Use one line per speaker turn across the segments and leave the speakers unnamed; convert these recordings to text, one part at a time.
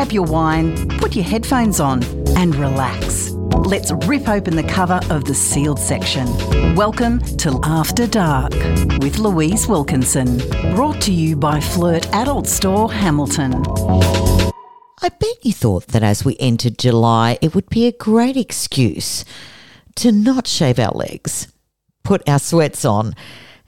grab your wine, put your headphones on, and relax. Let's rip open the cover of the sealed section. Welcome to After Dark with Louise Wilkinson. Brought to you by Flirt Adult Store Hamilton.
I bet you thought that as we entered July, it would be a great excuse to not shave our legs, put our sweats on,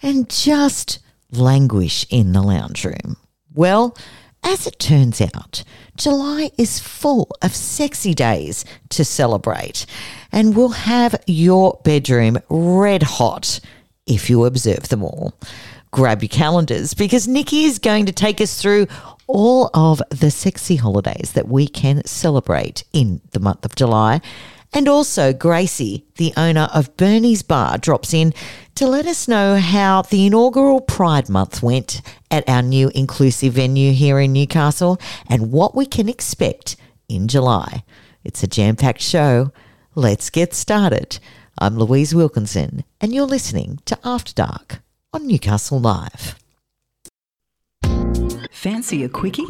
and just languish in the lounge room. Well, as it turns out, July is full of sexy days to celebrate and we'll have your bedroom red hot if you observe them all. Grab your calendars because Nicki is going to take us through all of the sexy holidays that we can celebrate in the month of July and also, Gracie, the owner of Bernie's Bar, drops in to let us know how the inaugural Pride Month went at our new inclusive venue here in Newcastle and what we can expect in July. It's a jam packed show. Let's get started. I'm Louise Wilkinson, and you're listening to After Dark on Newcastle Live.
Fancy a quickie?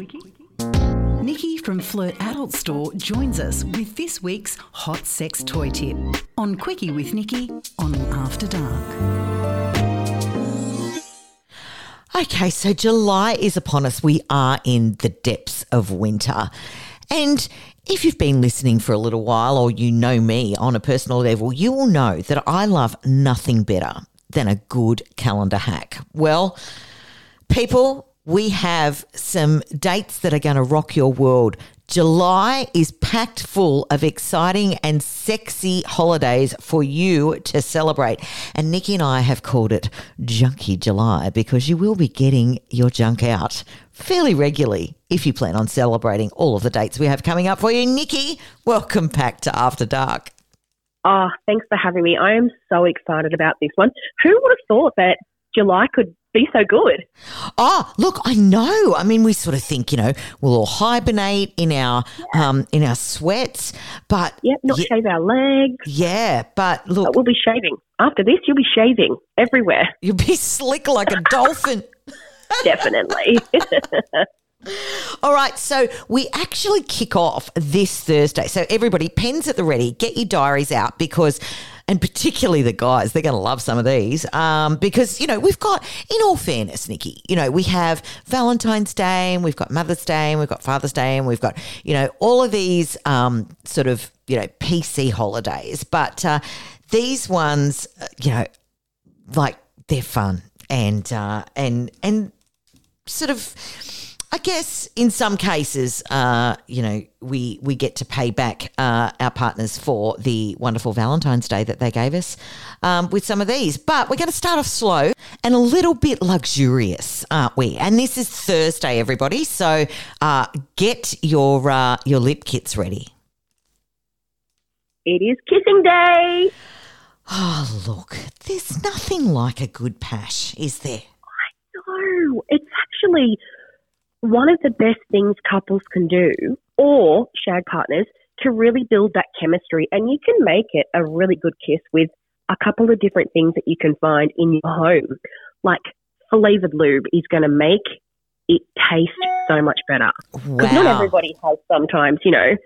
Nicki from Flirt Adult Store joins us with this week's hot sex toy tip on Quickie with Nicki on After Dark.
Okay, so July is upon us. We are in the depths of winter. And if you've been listening for a little while or you know me on a personal level, you will know that I love nothing better than a good calendar hack. Well, people, we have some dates that are going to rock your world. July is packed full of exciting and sexy holidays for you to celebrate. And Nicki and I have called it Junkie July because you will be getting your junk out fairly regularly if you plan on celebrating all of the dates we have coming up for you. Nicki, welcome back to After Dark.
Oh, thanks for having me. I am so excited about this one. Who would have thought that July could be so good.
Oh, look, I know. I mean, we sort of think, you know, we'll all hibernate in our yeah. um in our sweats, but
yep, not yeah, shave our legs.
Yeah, but look,
but we'll be shaving after this. You'll be shaving everywhere.
You'll be slick like a dolphin.
Definitely.
All right, so we actually kick off this Thursday. So everybody, pens at the ready, get your diaries out because and particularly the guys, they're going to love some of these um, because, you know, we've got, in all fairness, Nicki, you know, we have Valentine's Day and we've got Mother's Day and we've got Father's Day and we've got, you know, all of these um, sort of, you know, PC holidays. But uh, these ones, uh, you know, like they're fun and, uh, and, and sort of, I guess in some cases, uh, you know, we we get to pay back uh, our partners for the wonderful Valentine's Day that they gave us um, with some of these. But we're going to start off slow and a little bit luxurious, aren't we? And this is Thursday, everybody. So uh, get your uh, your lip kits ready.
It is kissing day.
Oh, look, there's nothing like a good pash, is there?
I know. It's actually one of the best things couples can do, or shag partners, to really build that chemistry. And you can make it a really good kiss with a couple of different things that you can find in your home. Like flavored lube is going to make it taste so much better. Because wow. not everybody has sometimes, you know,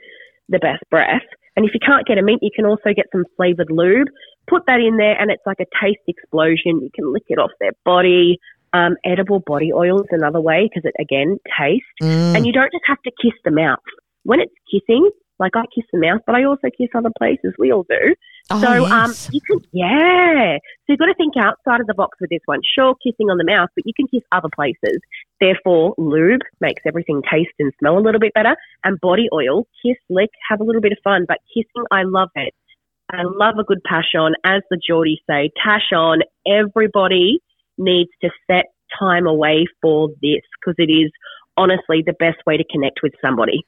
the best breath. And if you can't get a mint, you can also get some flavored lube. Put that in there, and it's like a taste explosion. You can lick it off their body. Um, edible body oil is another way because it again tastes, mm. and you don't just have to kiss the mouth. When it's kissing, like I kiss the mouth, but I also kiss other places. We all do. Oh, so um, yes. um, you can, yeah. So you've got to think outside of the box with this one. Sure, kissing on the mouth, but you can kiss other places. Therefore, lube makes everything taste and smell a little bit better. And body oil, kiss, lick, have a little bit of fun. But kissing, I love it. I love a good pash on, as the Geordies say, tash on. Everybody needs to set time away for this because it is honestly the best way to connect with somebody.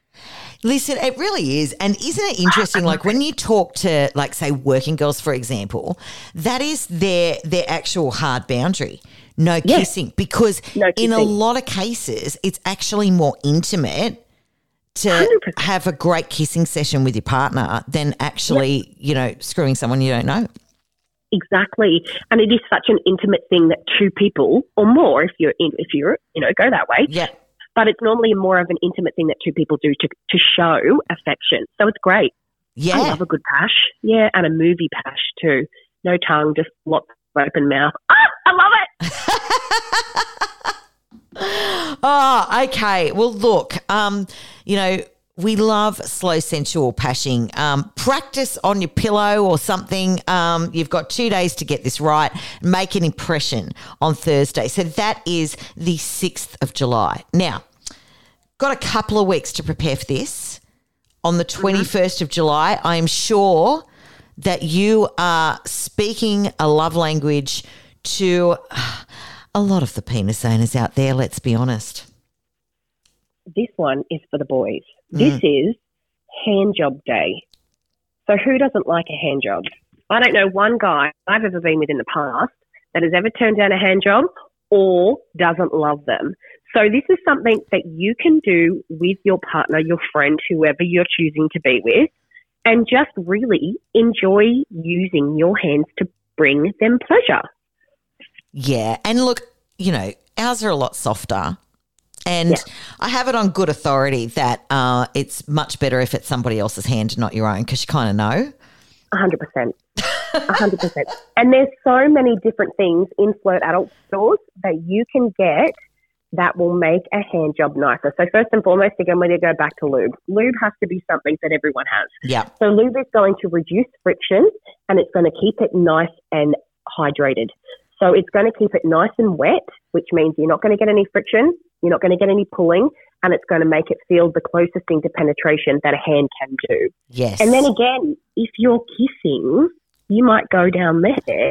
Listen, it really is. And isn't it interesting? Like when you talk to, like, say, working girls, for example, that is their their actual hard boundary. No kissing. Because no kissing. in a lot of cases, it's actually more intimate to 100%. have a great kissing session with your partner than actually, you know, screwing someone you don't know.
Exactly, and it is such an intimate thing that two people or more, if you're in, if you're you know go that way,
yeah,
but it's normally more of an intimate thing that two people do to, to show affection. So it's great.
Yeah.
I love a good pash. Yeah, and a movie pash too. No tongue, just lots of open mouth. Ah, I love it.
oh, okay. Well, look, um, you know, we love slow sensual pashing. Um, practice on your pillow or something. Um, you've got two days to get this right. Make an impression on Thursday. So that is the 6th of July. Now, got a couple of weeks to prepare for this. On the 21st of July, I am sure that you are speaking a love language to a lot of the penis owners out there, let's be honest.
This one is for the boys. This mm. is hand job day. So who doesn't like a hand job? I don't know one guy I've ever been with in the past that has ever turned down a hand job or doesn't love them. So this is something that you can do with your partner, your friend, whoever you're choosing to be with, and just really enjoy using your hands to bring them pleasure.
Yeah. And look, you know, ours are a lot softer. And
Yeah.
I have it on good authority that uh, it's much better if it's somebody else's hand, not your own, because you kind of know.
A hundred percent. A hundred percent. And there's so many different things in Flirt Adult stores that you can get that will make a hand job nicer. So first and foremost, again, we're going to go back to lube. Lube has to be something that everyone has.
Yeah.
So lube is going to reduce friction and it's going to keep it nice and hydrated. So it's going to keep it nice and wet, which means you're not going to get any friction, you're not going to get any pulling, and it's going to make it feel the closest thing to penetration that a hand can do.
Yes.
And then again, if you're kissing, you might go down there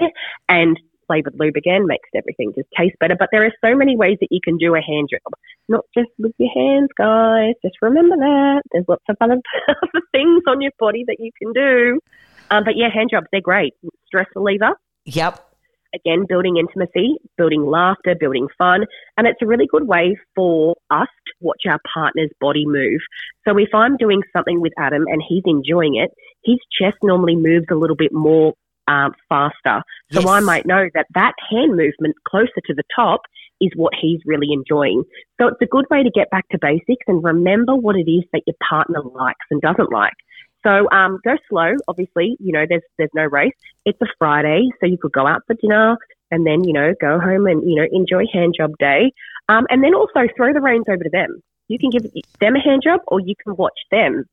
and flavored lube again makes everything just taste better. But there are so many ways that you can do a hand job, not just with your hands, guys. Just remember that. There's lots of other, other things on your body that you can do. Um, but yeah, hand jobs, they're great. Stress reliever.
Yep.
Again, building intimacy, building laughter, building fun. And it's a really good way for us to watch our partner's body move. So if I'm doing something with Adam and he's enjoying it, his chest normally moves a little bit more um, faster. So
Yes.
I might know that that hand movement closer to the top is what he's really enjoying. So it's a good way to get back to basics and remember what it is that your partner likes and doesn't like. So um, go slow. Obviously, you know there's there's no race. It's a Friday, so you could go out for dinner and then you know go home and you know enjoy hand job day, um, and then also throw the reins over to them. You can give them a hand job, or you can watch them.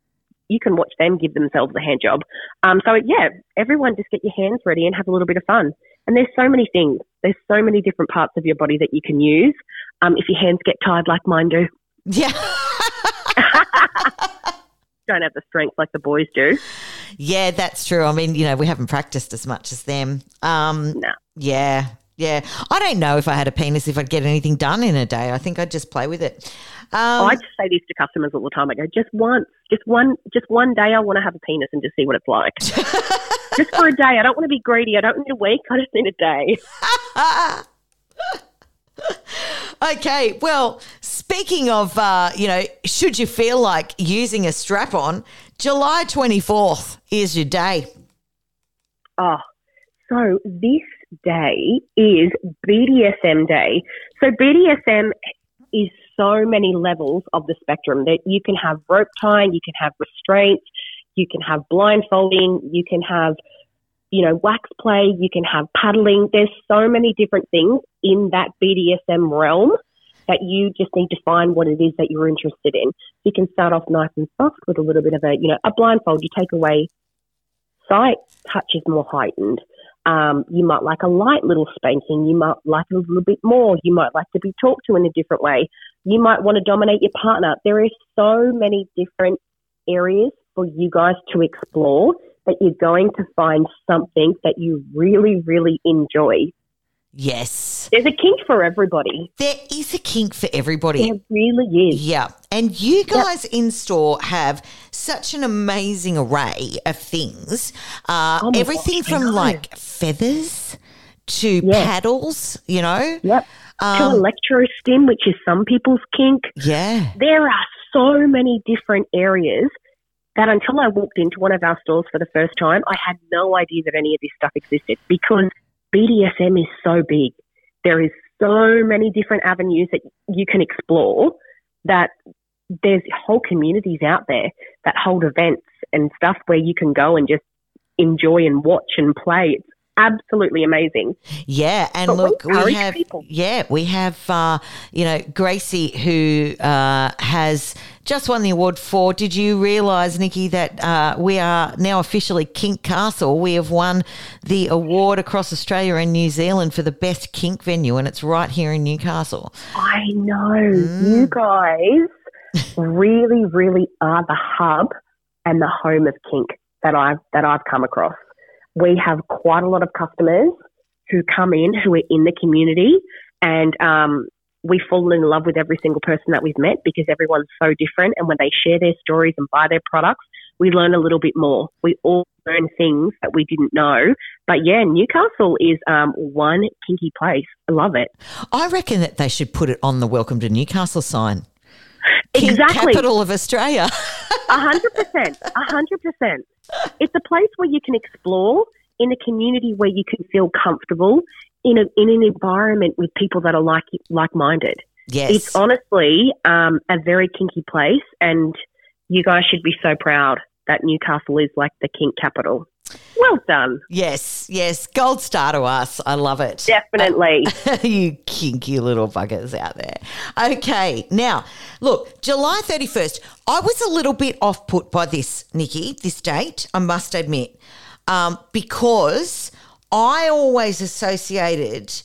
You can watch them give themselves a hand job. Um, so yeah, everyone just get your hands ready and have a little bit of fun. And there's so many things. There's so many different parts of your body that you can use. Um, if your hands get tired like mine do,
Yeah.
don't have the strength like the boys do.
yeah, that's true. I mean, you know, we haven't practiced as much as them. Um,
No.
Yeah. Yeah. I don't know if I had a penis if I'd get anything done in a day. I think I'd just play with it. Um,
I just say this to customers all the time. I go, just once, just one, just one day. I want to have a penis and just see what it's like. just for a day. I don't want to be greedy. I don't need a week. I just need a day.
Okay, well, speaking of, uh, you know, should you feel like using a strap on, July 24th is your day.
Oh, so this day is BDSM day. So BDSM is so many levels of the spectrum that you can have rope tying, you can have restraints, you can have blindfolding, you can have, you know, wax play, you can have paddling. There's so many different things in that BDSM realm that you just need to find what it is that you're interested in. You can start off nice and soft with a little bit of a, you know, a blindfold. You take away sight, touch is more heightened. Um, you might like a light little spanking. You might like a little bit more. You might like to be talked to in a different way. You might want to dominate your partner. There is so many different areas for you guys to explore that you're going to find something that you really, really enjoy.
Yes.
There's a kink for everybody.
There is a kink for everybody.
There really is.
Yeah. And you guys in store have such an amazing array of things. Uh,
Oh
everything
gosh,
from like feathers to
Yeah.
paddles, you know?
Yep. to
Um,
electro stim, which is some people's kink.
yeah.
there are so many different areas that until I walked into one of our stores for the first time, I had no idea that any of this stuff existed because BDSM is so big. There is so many different avenues that you can explore that there's whole communities out there that hold events and stuff where you can go and just enjoy and watch and play. It's absolutely amazing.
Yeah, and
But
look, we
encourage
have
people.
yeah, we have uh, you know Gracie who uh, has just won the award for. Did you realise, Nicki, that uh, we are now officially Kink Castle? We have won the award across Australia and New Zealand for the best kink venue, and it's right here in Newcastle.
I know.
Mm.
You guys really, really are the hub and the home of kink that I've that I've come across. We have quite a lot of customers who come in who are in the community and um, we fall in love with every single person that we've met because everyone's so different and when they share their stories and buy their products, we learn a little bit more. We all learn things that we didn't know. But yeah, Newcastle is um, one kinky place. I love it.
I reckon that they should put it on the Welcome to Newcastle sign.
Exactly.
capital of Australia.
A hundred percent. A hundred percent. It's a place where you can explore in a community where you can feel comfortable in a in an environment with people that are like like minded.
yes.
It's honestly um, a very kinky place, and you guys should be so proud that Newcastle is like the kink capital. Well done,
Yes, yes. Gold star to us. I love it.
definitely.
you kinky little buggers out there. Okay, now, look, July 31st, I was a little bit off put by this, Nicki, this date, I must admit, um, because I always associated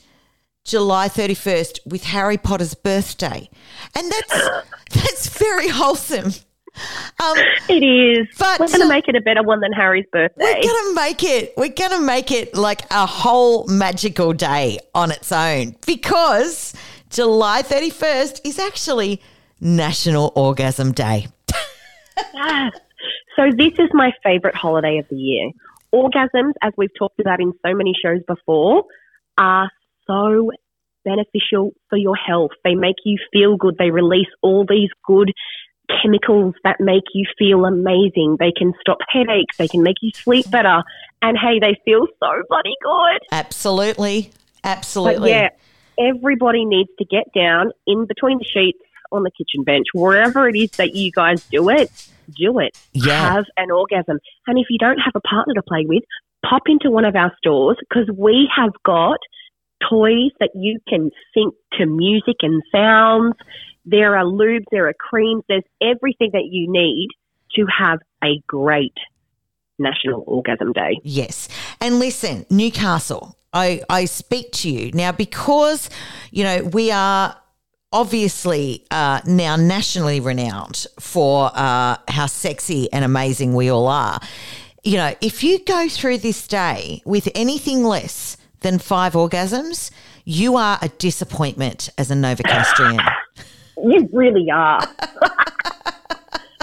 July 31st with Harry Potter's birthday. And that's, that's very wholesome. Um,
it is.
But,
We're going to make it a better one than Harry's birthday.
we're gonna make it. We're gonna make it like a whole magical day on its own because July thirty first is actually National Orgasm Day.
Yes. So this is my favorite holiday of the year. Orgasms, as we've talked about in so many shows before, are so beneficial for your health. They make you feel good. They release all these good chemicals that make you feel amazing. They can stop headaches. They can make you sleep better. And hey, they feel so bloody good.
Absolutely,
But
absolutely.
yeah, everybody needs to get down in between the sheets on the kitchen bench, wherever it is that you guys do it, do it.
Yeah.
Have an orgasm. And if you don't have a partner to play with, pop into one of our stores because we have got toys that you can sync to music and sounds. There are lubes, there are creams, there's everything that you need to have a great National Orgasm Day.
Yes. And listen, Newcastle, I, I speak to you now because, you know, we are obviously uh, now nationally renowned for uh, how sexy and amazing we all are. You know, if you go through this day with anything less than five orgasms, you are a disappointment as a Novocastrian.
You really are.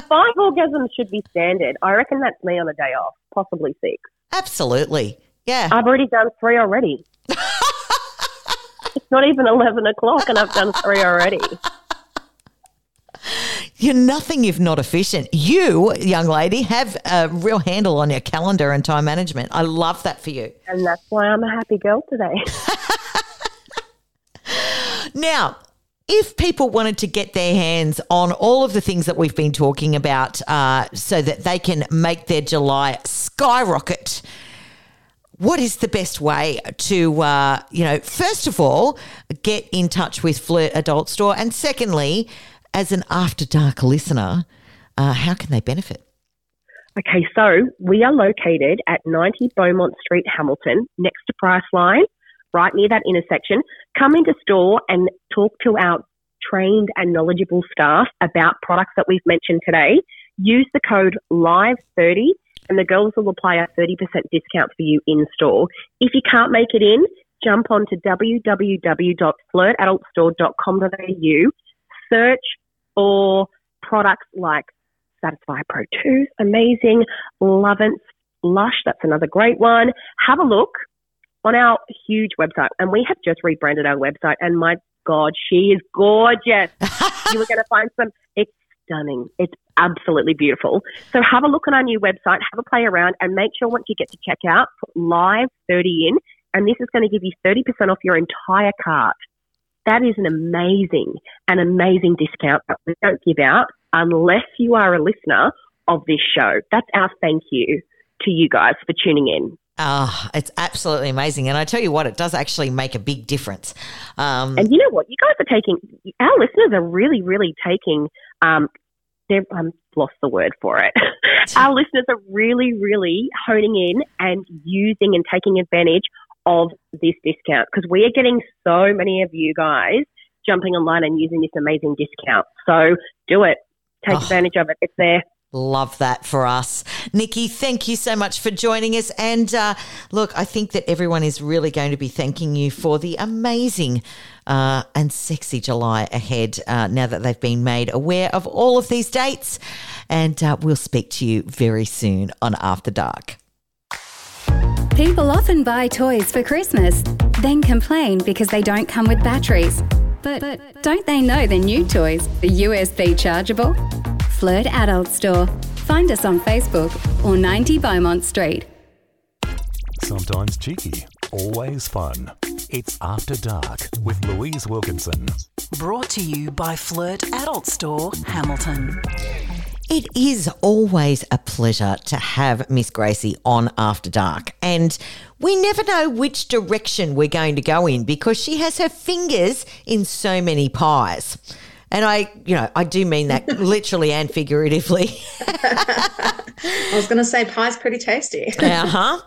Five orgasms should be standard. I reckon that's me on a day off, possibly six.
Absolutely. Yeah.
I've already done three already. it's not even 11 o'clock and I've done three already.
You're nothing if not efficient. You, young lady, have a real handle on your calendar and time management. I love that for you.
And that's why I'm a happy girl today.
Now, if people wanted to get their hands on all of the things that we've been talking about uh, so that they can make their July skyrocket, what is the best way to, uh, you know, first of all, get in touch with Flirt Adult Store? And secondly, as an after dark listener, uh, how can they benefit?
Okay, so we are located at 90 Beaumont Street, Hamilton, next to Priceline, right near that intersection. Come into store and talk to our trained and knowledgeable staff about products that we've mentioned today. Use the code LIVE30 and the girls will apply a 30% discount for you in store. If you can't make it in, jump on to www.flirtadultstore.com.au, search for products like Satisfyer Pro 2, amazing. Lovense, Lush, that's another great one. Have a look on our huge website. And we have just rebranded our website. And my God, she is gorgeous. you are going to find some, it's stunning. It's absolutely beautiful. So have a look on our new website, have a play around, and make sure once you get to checkout, put live 30 in. And this is going to give you 30% off your entire cart. that is an amazing, an amazing discount that we don't give out unless you are a listener of this show. That's our thank you to you guys for tuning in.
Ah, it's absolutely amazing. And I tell you what, it does actually make a big difference. Um,
And you know what? You guys are taking, our listeners are really, really taking, um, they've um, lost the word for it. our listeners are really, really honing in and using and taking advantage of this discount because we are getting so many of you guys jumping online and using this amazing discount. So do it. Take
Oh.
advantage of it. It's there.
Love that for us. Nicki, thank you so much for joining us. And uh, look, I think that everyone is really going to be thanking you for the amazing uh, and sexy July ahead uh, now that they've been made aware of all of these dates. And uh, we'll speak to you very soon on After Dark.
People often buy toys for Christmas, then complain because they don't come with batteries. But, don't they know the new toys are USB chargeable? Flirt Adult Store. Find us on Facebook or 90 Beaumont Street.
Sometimes cheeky, always fun. It's After Dark with Louise Wilkinson.
Brought to you by Flirt Adult Store, Hamilton.
It is always a pleasure to have Miss Gracie on After Dark. And we never know which direction we're going to go in because she has her fingers in so many pies. And I, you know, I do mean that literally and figuratively.
I was going to say pie's pretty tasty.
Uh huh.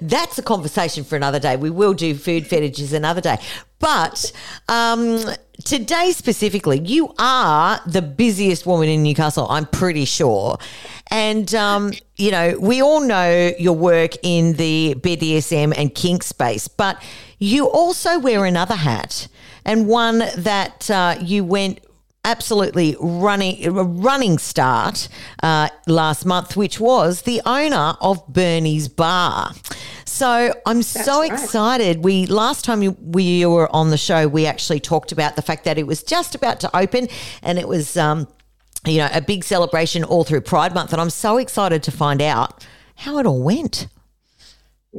That's a conversation for another day. We will do food fetishes another day. But um, today specifically, you are the busiest woman in Newcastle, I'm pretty sure. And, um, you know, we all know your work in the BDSM and kink space, but you also wear another hat and one that uh, you went absolutely running a running start uh, last month, which was the owner of Bernie's Bar. So I'm so
right.
excited. We last time we were on the show, we actually talked about the fact that it was just about to open, and it was. Um, you know, a big celebration all through Pride Month, and I'm so excited to find out how it all went.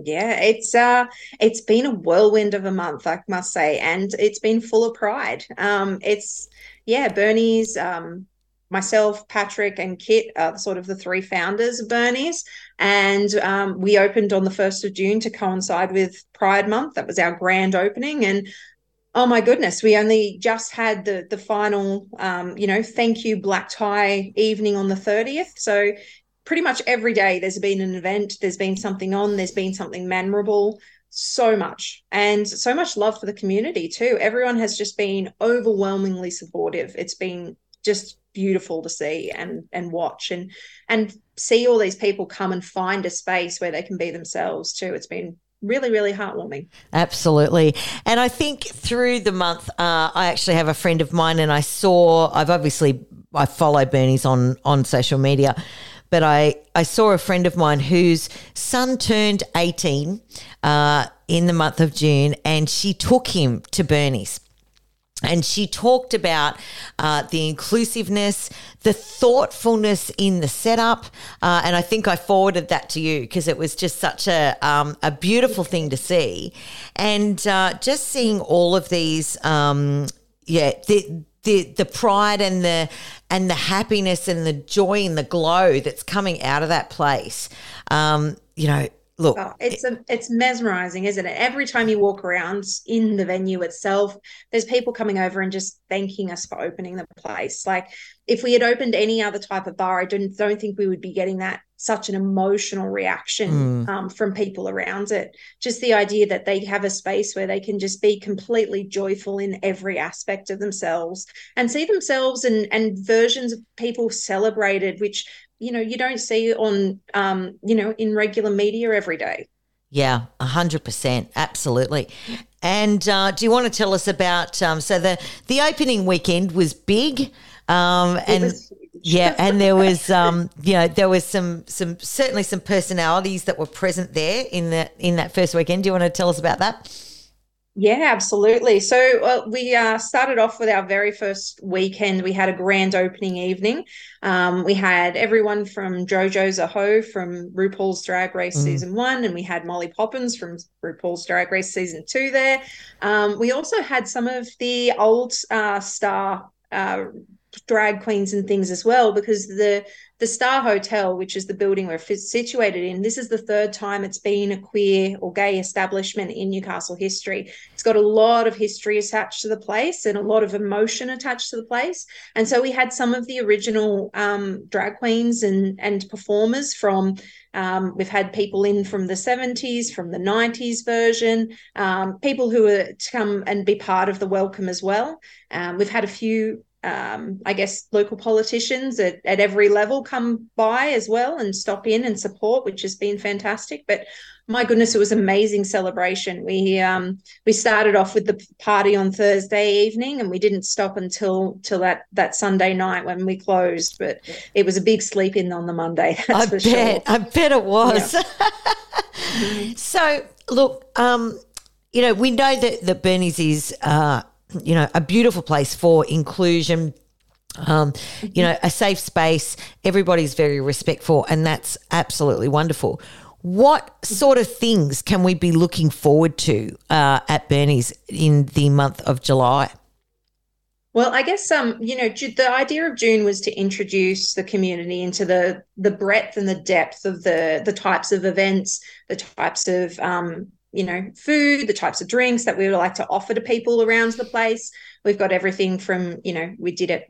Yeah, it's uh it's been a whirlwind of a month, I must say, and it's been full of pride. Um it's yeah, Bernie's um myself, Patrick, and Kit are sort of the three founders of Bernie's. And um, we opened on the 1st of June to coincide with Pride Month. That was our grand opening. And oh my goodness, we only just had the the final um, you know, thank you black tie evening on the 30th. So pretty much every day there's been an event, there's been something on, there's been something memorable, so much. And so much love for the community too. Everyone has just been overwhelmingly supportive. It's been just beautiful to see and and watch and and see all these people come and find a space where they can be themselves too. It's been really really heartwarming.
Absolutely. And I think through the month, uh, I actually have a friend of mine, and I saw, I've obviously, I follow Bernie's on, on social media, but I, I saw a friend of mine whose son turned 18 uh, in the month of June, and she took him to Bernie's. And she talked about uh, the inclusiveness, the thoughtfulness in the setup, uh, and I think I forwarded that to you because it was just such a um, a beautiful thing to see, and uh, just seeing all of these, um, yeah, the the the pride and the and the happiness and the joy and the glow that's coming out of that place. Um, you know, look,
Oh, it's a, it's mesmerizing, isn't it? Every time you walk around in the venue itself, there's people coming over and just thanking us for opening the place. Like if we had opened any other type of bar, I don't don't think we would be getting that such an emotional reaction um, from people around it. Just the idea that they have a space where they can just be completely joyful in every aspect of themselves and see themselves and and versions of people celebrated, which you know you don't see on um, you know in regular media every day.
Yeah, a hundred percent, absolutely. And uh, do you want to tell us about? Um, so the the opening weekend was big, um, and yeah, and there was um, you know there was some some certainly some personalities that were present there in that in that first weekend. Do you want to tell us about that?
Yeah, absolutely. So uh, we uh, started off with our very first weekend. We had a grand opening evening. Um, we had everyone from JoJo Zaho from RuPaul's Drag Race mm. season one, and we had Molly Poppinz from RuPaul's Drag Race season two there. Um, we also had some of the old uh, star uh, drag queens and things as well because the the Star Hotel, which is the building we're situated in, this is the third time it's been a queer or gay establishment in Newcastle history. It's got a lot of history attached to the place and a lot of emotion attached to the place. And so we had some of the original um, drag queens and and performers from. Um, we've had people in from the 70s, from the 90s version, um, people who are to come and be part of the welcome as well. Um, we've had a few um, I guess local politicians at, at every level come by as well and stop in and support, which has been fantastic. But my goodness, it was amazing celebration. We um, we started off with the party on Thursday evening, and we didn't stop until till that that Sunday night when we closed. But it was a big sleep in on the Monday. I bet. Sure.
I bet it was. Yeah. so look, um, you know, we know that that Bernie's is. Uh, you know, a beautiful place for inclusion. Um, you know, a safe space. Everybody's very respectful, and that's absolutely wonderful. What sort of things can we be looking forward to uh, at Bernie's in the month of July?
Well, I guess um, you know, the idea of June was to introduce the community into the the breadth and the depth of the the types of events, the types of um, you know, food, the types of drinks that we would like to offer to people around the place. We've got everything from, you know, we did it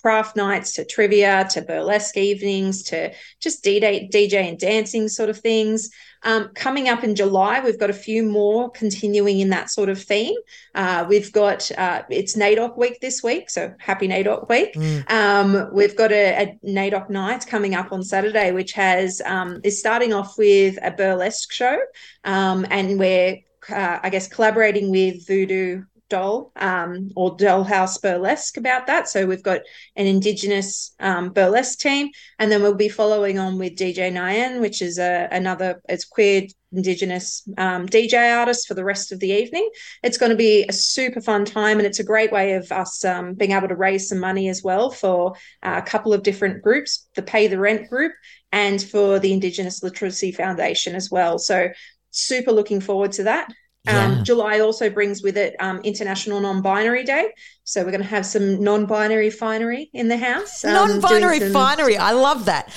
craft nights to trivia to burlesque evenings to just DJ, DJ and dancing sort of things. Um, coming up in July, we've got a few more continuing in that sort of theme. Uh, we've got uh, it's NAIDOC week this week, so happy NAIDOC week. Mm. Um, we've got a, a NAIDOC night coming up on Saturday, which has um, is starting off with a burlesque show, um, and we're uh, I guess collaborating with Voodoo doll um, or dollhouse burlesque about that. So we've got an Indigenous um, burlesque team, and then we'll be following on with DJ Nyan, which is a, another it's queer Indigenous um, DJ artist for the rest of the evening. It's going to be a super fun time, and it's a great way of us um, being able to raise some money as well for uh, a couple of different groups, the Pay the Rent group, and for the Indigenous Literacy Foundation as well. So super looking forward to that. Um, yeah. July also brings with it um, International Non-Binary Day, so we're going to have some non-binary finery in the house.
Um, non-binary some... finery, I love that.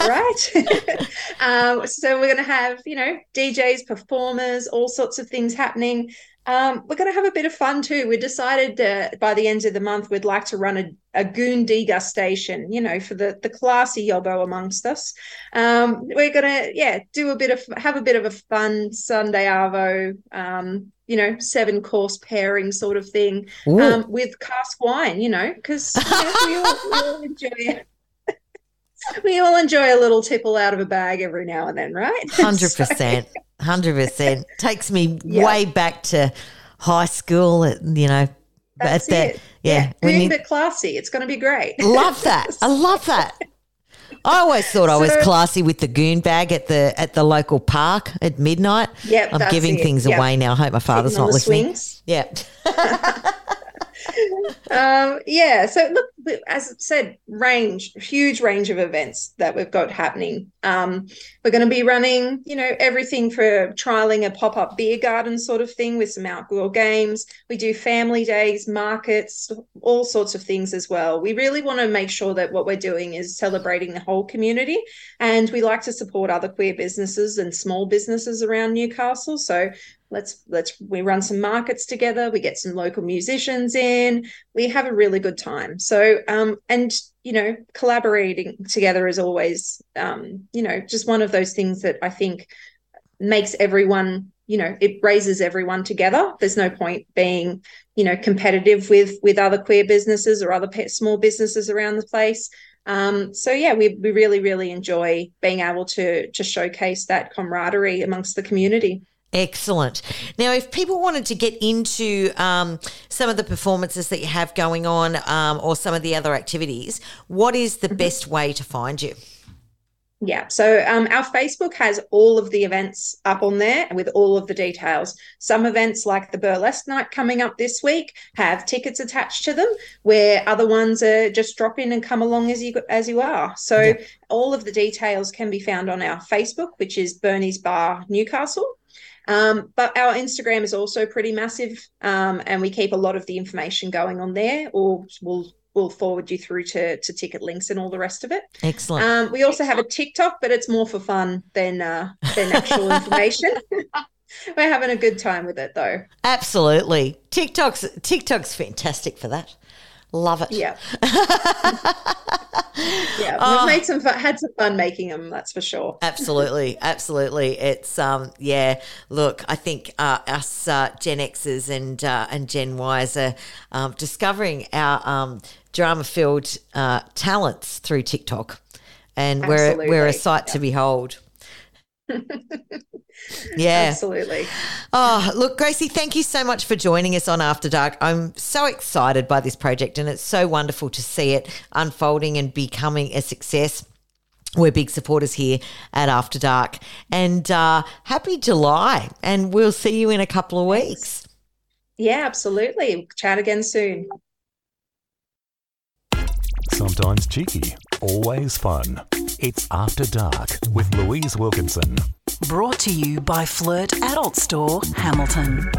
right. um, so we're going to have you know DJs, performers, all sorts of things happening. Um, we're going to have a bit of fun too. We decided uh, by the end of the month we'd like to run a, a goon degustation, you know, for the the classy yobbo amongst us. Um, we're going to, yeah, do a bit of have a bit of a fun Sunday arvo, um, you know, seven course pairing sort of thing um, with cask wine, you know, because you know, we, all, we all enjoy we all enjoy a little tipple out of a bag every now and then, right?
Hundred percent, hundred percent. Takes me yep. way back to high school. You know,
that's that, it. Yeah, yeah. being you, a bit classy. It's going to be great.
Love that. I love that. I always thought I was classy with the goon bag at the at the local park at midnight.
Yep,
I'm giving it. things yep. away now. I hope my father's Sitting not listening.
Swings.
Yeah.
um, yeah. So look, as I said, range, huge range of events that we've got happening. Um, we're going to be running, you know, everything for trialing a pop up beer garden sort of thing with some outdoor games. We do family days, markets, all sorts of things as well. We really want to make sure that what we're doing is celebrating the whole community, and we like to support other queer businesses and small businesses around Newcastle. So let's let's we run some markets together we get some local musicians in we have a really good time. So um and you know collaborating together is always um you know just one of those things that i think makes everyone you know it raises everyone together. There's no point being you know competitive with with other queer businesses or other small businesses around the place. Um, so yeah, we, we really, really enjoy being able to to showcase that camaraderie amongst the community.
Excellent. Now, if people wanted to get into um, some of the performances that you have going on um, or some of the other activities, what is the mm-hmm. best way to find you?
Yeah. So um, our Facebook has all of the events up on there with all of the details. Some events, like the burlesque night coming up this week, have tickets attached to them, where other ones are just drop in and come along as you as you are. So yeah. all of the details can be found on our Facebook, which is Bernie's Bar Newcastle. Um, but our Instagram is also pretty massive, um, and we keep a lot of the information going on there, or we'll we'll forward you through to, to ticket links and all the rest of it.
Excellent.
Um, we also have a TikTok, but it's more for fun than uh, than actual information. We're having a good time with it though.
Absolutely. TikTok's TikTok's fantastic for that. Love it.
Yeah. yeah. We've made some fun, had some fun making them, that's for sure.
absolutely. Absolutely. It's, um, yeah, look, I think uh, us uh, Gen Xers and, uh, and Gen Ys are um, discovering our um, drama filled uh, talents through TikTok. And we're, we're a sight yeah. to behold. yeah.
Absolutely.
Oh, look, Gracie, thank you so much for joining us on After Dark. I'm so excited by this project and it's so wonderful to see it unfolding and becoming a success. We're big supporters here at After Dark. And uh, happy July. And we'll see you in a couple of weeks.
Yeah, absolutely. Chat again soon.
Sometimes cheeky, always fun. It's After Dark with Louise Wilkinson.
Brought to you by Flirt Adult Store, Hamilton.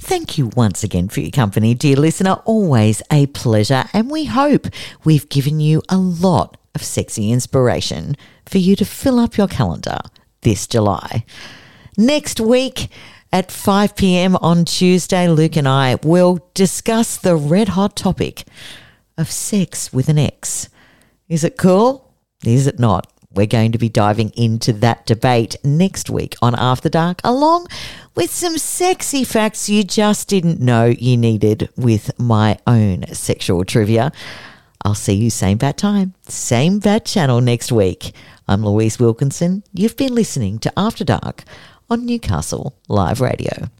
Thank you once again for your company, dear listener. Always a pleasure. And we hope we've given you a lot of sexy inspiration for you to fill up your calendar this July. Next week, at 5 p.m. on Tuesday, Luke and I will discuss the red hot topic of sex with an ex. Is it cool? Is it not? We're going to be diving into that debate next week on After Dark, along with some sexy facts you just didn't know you needed with my own sexual trivia. I'll see you same bat time, same bat channel next week. I'm Louise Wilkinson. You've been listening to After Dark on Newcastle Live Radio.